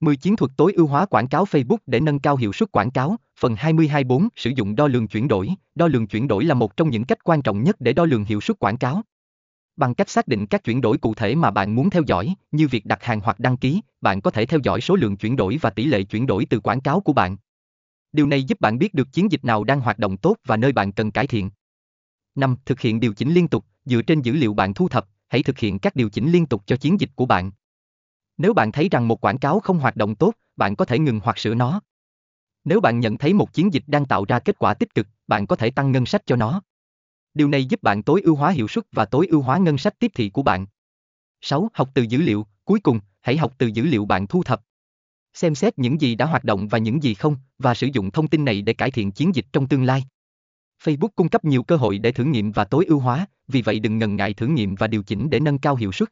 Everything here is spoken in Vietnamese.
10 chiến thuật tối ưu hóa quảng cáo Facebook để nâng cao hiệu suất quảng cáo. Phần 22.4 Sử dụng đo lường chuyển đổi. Đo lường chuyển đổi là một trong những cách quan trọng nhất để đo lường hiệu suất quảng cáo. Bằng cách xác định các chuyển đổi cụ thể mà bạn muốn theo dõi, như việc đặt hàng hoặc đăng ký, bạn có thể theo dõi số lượng chuyển đổi và tỷ lệ chuyển đổi từ quảng cáo của bạn. Điều này giúp bạn biết được chiến dịch nào đang hoạt động tốt và nơi bạn cần cải thiện. 5. Thực hiện điều chỉnh liên tục, dựa trên dữ liệu bạn thu thập, hãy thực hiện các điều chỉnh liên tục cho chiến dịch của bạn. Nếu bạn thấy rằng một quảng cáo không hoạt động tốt, bạn có thể ngừng hoặc sửa nó. Nếu bạn nhận thấy một chiến dịch đang tạo ra kết quả tích cực, bạn có thể tăng ngân sách cho nó. Điều này giúp bạn tối ưu hóa hiệu suất và tối ưu hóa ngân sách tiếp thị của bạn. 6. Học từ dữ liệu, cuối cùng, hãy học từ dữ liệu bạn thu thập. Xem xét những gì đã hoạt động và những gì không, và sử dụng thông tin này để cải thiện chiến dịch trong tương lai. Facebook cung cấp nhiều cơ hội để thử nghiệm và tối ưu hóa, vì vậy đừng ngần ngại thử nghiệm và điều chỉnh để nâng cao hiệu suất.